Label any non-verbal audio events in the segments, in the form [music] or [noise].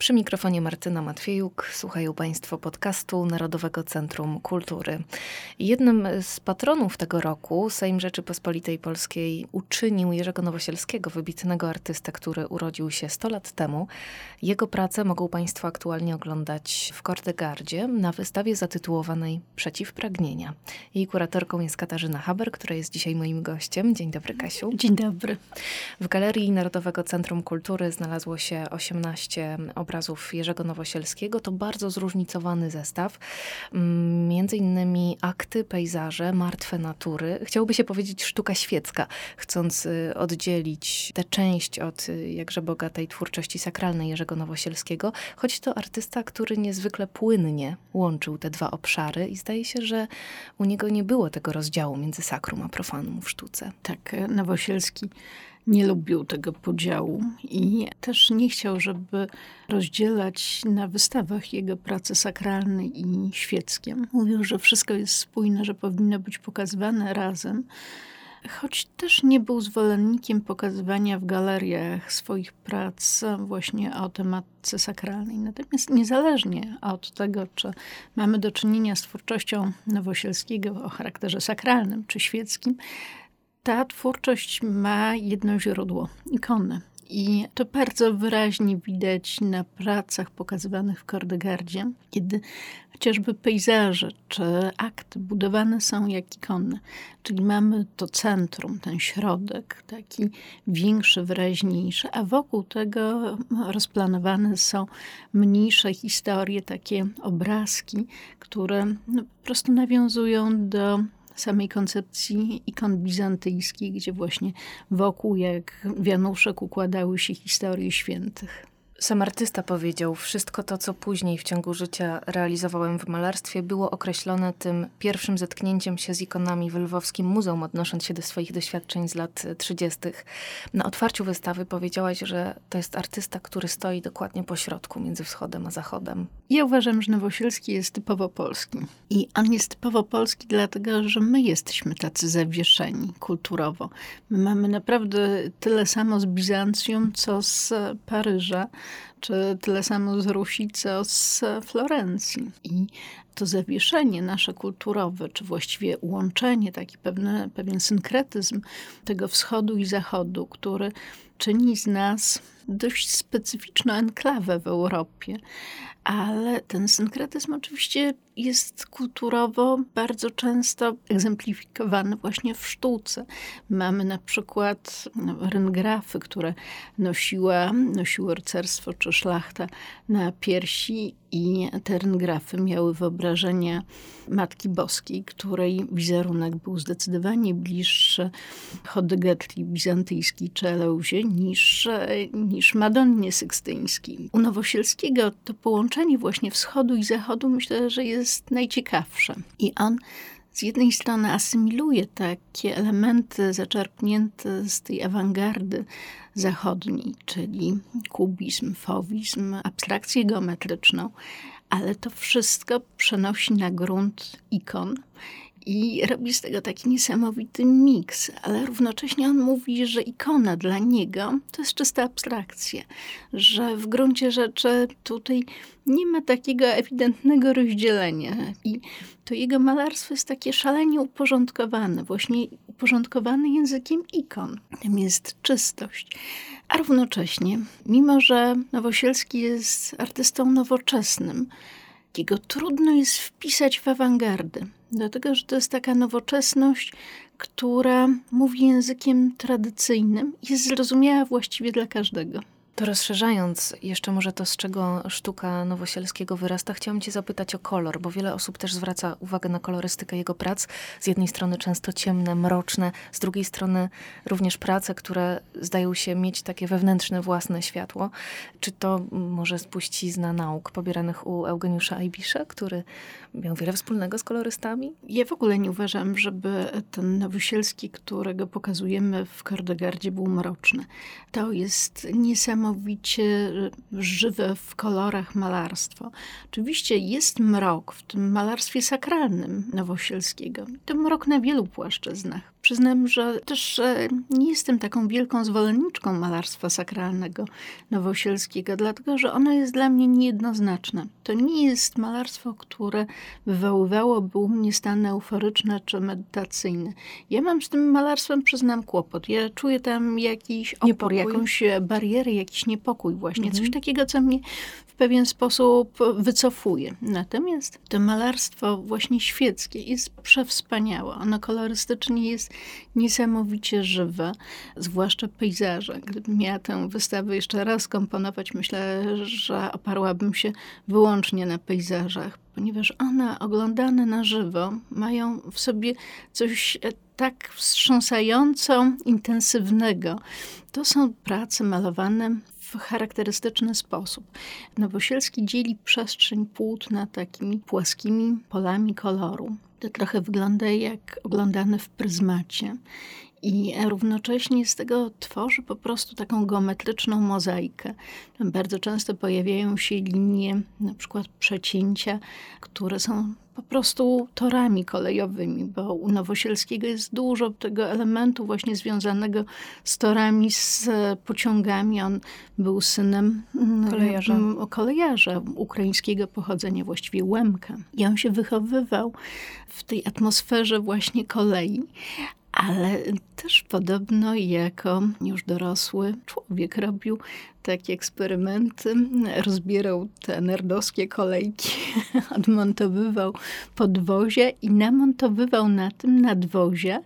Przy mikrofonie Martyna Matwiejuk słuchają Państwo podcastu Narodowego Centrum Kultury. Jednym z patronów tego roku Sejm Rzeczypospolitej Polskiej uczynił Jerzego Nowosielskiego, wybitnego artystę, który urodził się 100 lat temu. Jego pracę mogą Państwo aktualnie oglądać w Kordegardzie na wystawie zatytułowanej Przeciw pragnienia. Jej kuratorką jest Katarzyna Haber, która jest dzisiaj moim gościem. Dzień dobry, Kasiu. Dzień dobry. W Galerii Narodowego Centrum Kultury znalazło się 18 obrazów obrazów Jerzego Nowosielskiego to bardzo zróżnicowany zestaw. Mm, między innymi akty, pejzaże, martwe natury. Chciałoby się powiedzieć sztuka świecka, chcąc y, oddzielić tę część od y, jakże bogatej twórczości sakralnej Jerzego Nowosielskiego, choć to artysta, który niezwykle płynnie łączył te dwa obszary i zdaje się, że u niego nie było tego rozdziału między sakrum a profanum w sztuce. Tak, Nowosielski nie lubił tego podziału i też nie chciał, żeby rozdzielać na wystawach jego prace sakralne i świeckie. Mówił, że wszystko jest spójne, że powinno być pokazywane razem. Choć też nie był zwolennikiem pokazywania w galeriach swoich prac właśnie o tematce sakralnej. Natomiast niezależnie od tego, czy mamy do czynienia z twórczością Nowosielskiego o charakterze sakralnym czy świeckim, ta twórczość ma jedno źródło ikony. I to bardzo wyraźnie widać na pracach pokazywanych w Kordegardzie, kiedy chociażby pejzaże czy akty budowane są jak ikony. Czyli mamy to centrum, ten środek, taki większy, wyraźniejszy, a wokół tego rozplanowane są mniejsze historie, takie obrazki, które no, po prostu nawiązują do samej koncepcji ikon bizantyjskich, gdzie właśnie wokół jak wianuszek układały się historie świętych. Sam artysta powiedział, wszystko to, co później w ciągu życia realizowałem w malarstwie, było określone tym pierwszym zetknięciem się z ikonami w Lwowskim Muzeum, odnosząc się do swoich doświadczeń z lat 30. Na otwarciu wystawy powiedziałaś, że to jest artysta, który stoi dokładnie po środku między wschodem a zachodem. Ja uważam, że Nowosielski jest typowo polski. I on jest typowo polski dlatego, że my jesteśmy tacy zawieszeni kulturowo. My mamy naprawdę tyle samo z Bizancjum, co z Paryża czy tyle samo z Rusi, co z Florencji. I to zawieszenie nasze kulturowe, czy właściwie łączenie, taki pewne, pewien synkretyzm tego wschodu i zachodu, który czyni z nas dość specyficzną enklawę w Europie, ale ten synkretyzm oczywiście jest kulturowo bardzo często egzemplifikowany właśnie w sztuce. Mamy na przykład no, ryngrafy, które nosiła, nosiło rycerstwo czy szlachta na piersi i te ryngrafy miały wyobrażenia Matki Boskiej, której wizerunek był zdecydowanie bliższy Hodegetli bizantyjskiej czy Eleuzie niż, niż Madonnie Sykstyńskiej. U Nowosielskiego to połączenie właśnie wschodu i zachodu myślę, że jest najciekawsze. I on z jednej strony asymiluje takie elementy zaczerpnięte z tej awangardy zachodniej, czyli kubizm, fowizm, abstrakcję geometryczną, ale to wszystko przenosi na grunt ikon i robi z tego taki niesamowity miks, ale równocześnie on mówi, że ikona dla niego to jest czysta abstrakcja, że w gruncie rzeczy tutaj nie ma takiego ewidentnego rozdzielenia i to jego malarstwo jest takie szalenie uporządkowane, właśnie uporządkowane językiem ikon. Tam jest czystość. A równocześnie, mimo że Nowosielski jest artystą nowoczesnym, jego trudno jest wpisać w awangardę. Dlatego, że to jest taka nowoczesność, która mówi językiem tradycyjnym i jest zrozumiała właściwie dla każdego. To rozszerzając jeszcze może to, z czego sztuka Nowosielskiego wyrasta, chciałam cię zapytać o kolor, bo wiele osób też zwraca uwagę na kolorystykę jego prac. Z jednej strony często ciemne, mroczne, z drugiej strony również prace, które zdają się mieć takie wewnętrzne, własne światło. Czy to może spuścizna nauk pobieranych u Eugeniusza Ajbisza, który miał wiele wspólnego z kolorystami? Ja w ogóle nie uważam, żeby ten Nowosielski, którego pokazujemy w Kordegardzie, był mroczny. To jest niesamowite niesamowicie żywe w kolorach malarstwo. Oczywiście jest mrok w tym malarstwie sakralnym Nowosielskiego. To mrok na wielu płaszczyznach. Przyznam, że też nie jestem taką wielką zwolenniczką malarstwa sakralnego nowosielskiego, dlatego że ono jest dla mnie niejednoznaczne. To nie jest malarstwo, które wywoływałoby u mnie stany euforyczne czy medytacyjne. Ja mam z tym malarstwem, przyznam, kłopot. Ja czuję tam jakiś opór, niepokój. jakąś barierę, jakiś niepokój właśnie. Mhm. Coś takiego, co mnie w pewien sposób wycofuje. Natomiast to malarstwo właśnie świeckie jest przewspaniałe. Ono kolorystycznie jest niesamowicie żywe, zwłaszcza pejzaże. Gdybym miała tę wystawę jeszcze raz komponować, myślę, że oparłabym się wyłącznie na pejzażach, ponieważ one oglądane na żywo mają w sobie coś tak wstrząsająco intensywnego. To są prace malowane w charakterystyczny sposób. Nowosielski dzieli przestrzeń płótna takimi płaskimi polami koloru. To trochę wygląda jak oglądane w pryzmacie. I równocześnie z tego tworzy po prostu taką geometryczną mozaikę. Bardzo często pojawiają się linie, na przykład przecięcia, które są po prostu torami kolejowymi, bo u Nowosielskiego jest dużo tego elementu właśnie związanego z torami, z pociągami. On był synem mm, kolejarza, kolejarza ukraińskiego pochodzenia, właściwie Łemka. I on się wychowywał w tej atmosferze właśnie kolei, ale też podobno jako już dorosły człowiek robił takie eksperymenty, rozbierał te nerdowskie kolejki, [laughs] odmontowywał podwozia i namontowywał na tym nadwozia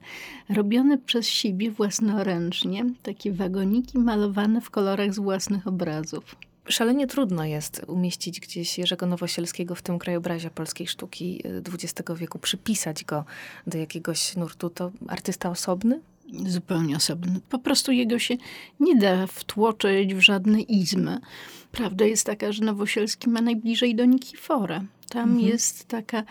robione przez siebie własnoręcznie takie wagoniki malowane w kolorach z własnych obrazów. Szalenie trudno jest umieścić gdzieś Jerzego Nowosielskiego w tym krajobrazie polskiej sztuki XX wieku, przypisać go do jakiegoś nurtu. To artysta osobny? Zupełnie osobny. Po prostu jego się nie da wtłoczyć w żadne izmy. Prawda jest taka, że Nowosielski ma najbliżej do Nikifora. Tam mhm. jest taka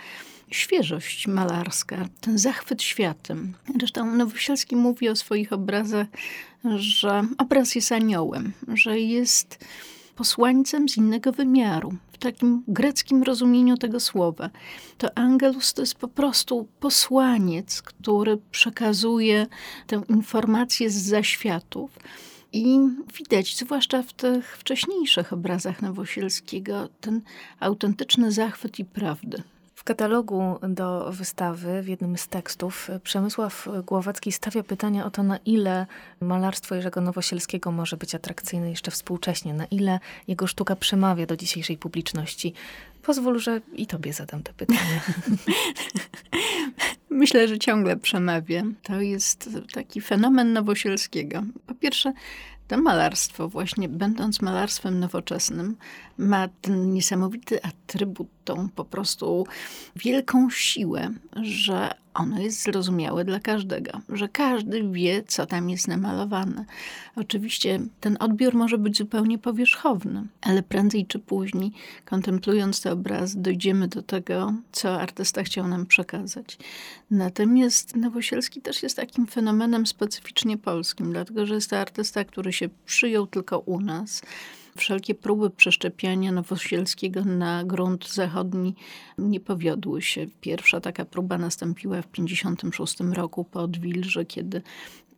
świeżość malarska, ten zachwyt światem. Zresztą Nowosielski mówi o swoich obrazach, że obraz jest aniołem, że jest posłańcem z innego wymiaru, w takim greckim rozumieniu tego słowa. To angelus to jest po prostu posłaniec, który przekazuje tę informację z zaświatów. I widać, zwłaszcza w tych wcześniejszych obrazach Nowosielskiego, ten autentyczny zachwyt i prawdę. W katalogu do wystawy, w jednym z tekstów, Przemysław Głowacki stawia pytania o to, na ile malarstwo Jerzego Nowosielskiego może być atrakcyjne jeszcze współcześnie, na ile jego sztuka przemawia do dzisiejszej publiczności. Pozwól, że i tobie zadam te pytania. [laughs] Myślę, że ciągle przemawia. To jest taki fenomen Nowosielskiego. Po pierwsze, to malarstwo, właśnie będąc malarstwem nowoczesnym, ma ten niesamowity atrybut, tą po prostu wielką siłę, że ono jest zrozumiałe dla każdego, że każdy wie, co tam jest namalowane. Oczywiście ten odbiór może być zupełnie powierzchowny, ale prędzej czy później, kontemplując ten obraz, dojdziemy do tego, co artysta chciał nam przekazać. Natomiast Nowosielski też jest takim fenomenem specyficznie polskim, dlatego że jest to artysta, który się przyjął tylko u nas Wszelkie próby przeszczepiania Nowosielskiego na grunt zachodni nie powiodły się. Pierwsza taka próba nastąpiła w 1956 roku po Odwilży, kiedy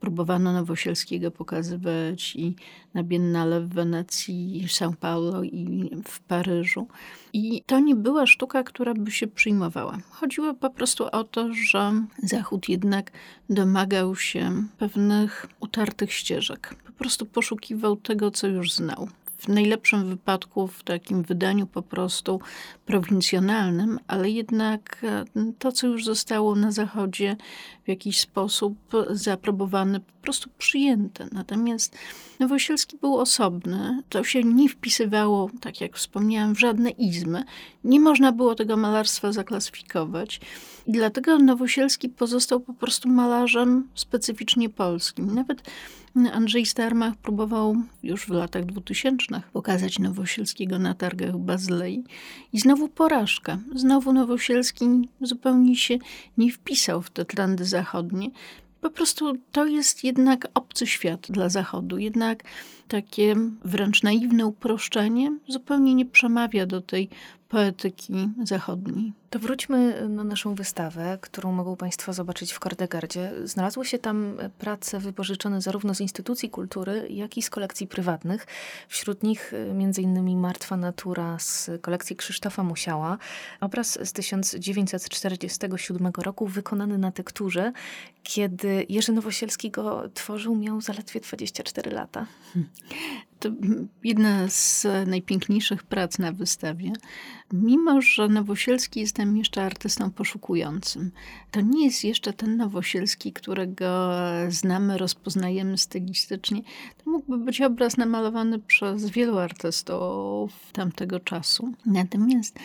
próbowano Nowosielskiego pokazywać i na Biennale w Wenecji, São Paulo i w Paryżu. I to nie była sztuka, która by się przyjmowała. Chodziło po prostu o to, że Zachód jednak domagał się pewnych utartych ścieżek. Po prostu poszukiwał tego, co już znał w najlepszym wypadku w takim wydaniu po prostu prowincjonalnym, ale jednak e, to, co już zostało na Zachodzie w jakiś sposób zaaprobowane, po prostu przyjęte. Natomiast Nowosielski był osobny, to się nie wpisywało, tak jak wspomniałam, w żadne izmy. Nie można było tego malarstwa zaklasyfikować. I dlatego Nowosielski pozostał po prostu malarzem specyficznie polskim. Nawet Andrzej Starmach próbował już w latach 2000 pokazać Nowosielskiego na targach Bazylei i znowu porażka. Znowu Nowosielski zupełnie się nie wpisał w te trendy zachodnie. Po prostu to jest jednak obcy świat dla Zachodu. Jednak takie wręcz naiwne uproszczenie zupełnie nie przemawia do tej poetyki zachodniej. To wróćmy na naszą wystawę, którą mogą Państwo zobaczyć w Kordegardzie. Znalazły się tam prace wypożyczone zarówno z instytucji kultury, jak i z kolekcji prywatnych. Wśród nich e, m.in. Martwa Natura z kolekcji Krzysztofa Musiała. Obraz z 1947 roku wykonany na tekturze, kiedy Jerzy Nowosielski go tworzył, miał zaledwie 24 lata. To jedna z najpiękniejszych prac na wystawie. Mimo, że Nowosielski jest tam jeszcze artystą poszukującym, to nie jest jeszcze ten Nowosielski, którego znamy, rozpoznajemy stylistycznie. To mógłby być obraz namalowany przez wielu artystów tamtego czasu. Natomiast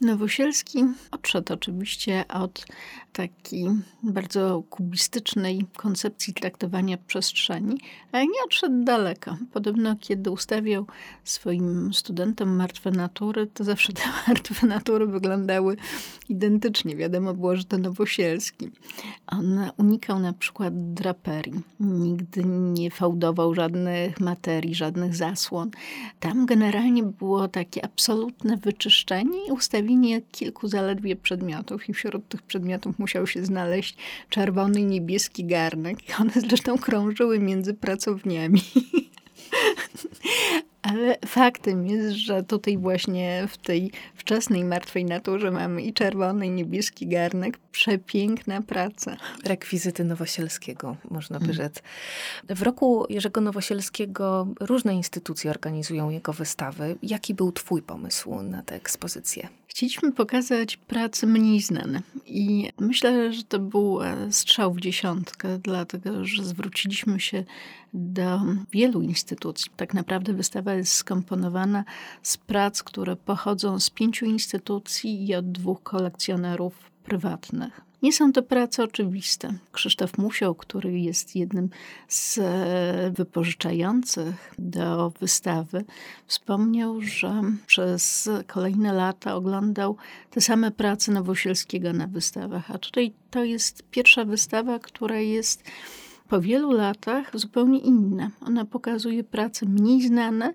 Nowosielski odszedł oczywiście od takiej bardzo kubistycznej koncepcji traktowania przestrzeni, ale nie odszedł daleko. Podobno, kiedy ustawiał swoim studentom martwe natury, to zawsze [laughs] te martwe natury wyglądały identycznie. Wiadomo było, że to Nowosielski. On unikał na przykład draperii. Nigdy nie fałdował żadnych materii, żadnych zasłon. Tam generalnie było takie absolutne wyczyszczenie i ustawienie kilku zaledwie przedmiotów i wśród tych przedmiotów musiał się znaleźć czerwony i niebieski garnek. One zresztą krążyły między pracowniami. [laughs] Ale faktem jest, że tutaj właśnie w tej wczesnej martwej naturze mamy i czerwony, i niebieski garnek. Przepiękna praca. Rekwizyty Nowosielskiego, można by mm. rzec. W roku Jerzego Nowosielskiego różne instytucje organizują jego wystawy. Jaki był twój pomysł na tę ekspozycję? Chcieliśmy pokazać prace mniej znane i myślę, że to był e, strzał w dziesiątkę, dlatego że zwróciliśmy się do wielu instytucji. Tak naprawdę wystawa jest skomponowana z prac, które pochodzą z pięciu instytucji i od dwóch kolekcjonerów prywatnych. Nie są to prace oczywiste. Krzysztof Musiał, który jest jednym z e, wypożyczających do wystawy, wspomniał, że przez kolejne lata oglądał te same prace Nowosielskiego na wystawach. A tutaj to jest pierwsza wystawa, która jest po wielu latach zupełnie inna. Ona pokazuje prace mniej znane,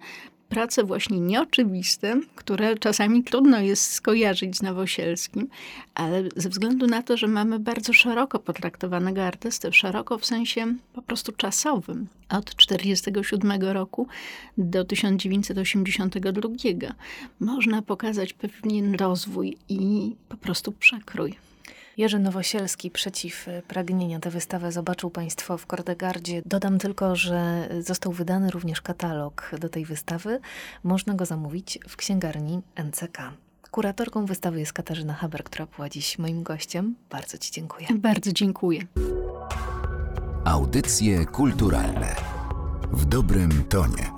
prace właśnie nieoczywiste, które czasami trudno jest skojarzyć z Nowosielskim, ale ze względu na to, że mamy bardzo szeroko potraktowanego artystę, szeroko w sensie po prostu czasowym, od 1947 roku do 1982, można pokazać pewien rozwój i po prostu przekrój. Jerzy Nowosielski przeciw e, pragnienia tę wystawę zobaczył Państwo w Kordegardzie. Dodam tylko, że został wydany również katalog do tej wystawy. Można go zamówić w księgarni NCK. Kuratorką wystawy jest Katarzyna Haber, która była dziś moim gościem. Bardzo Ci dziękuję. Bardzo dziękuję. Audycje kulturalne w dobrym tonie.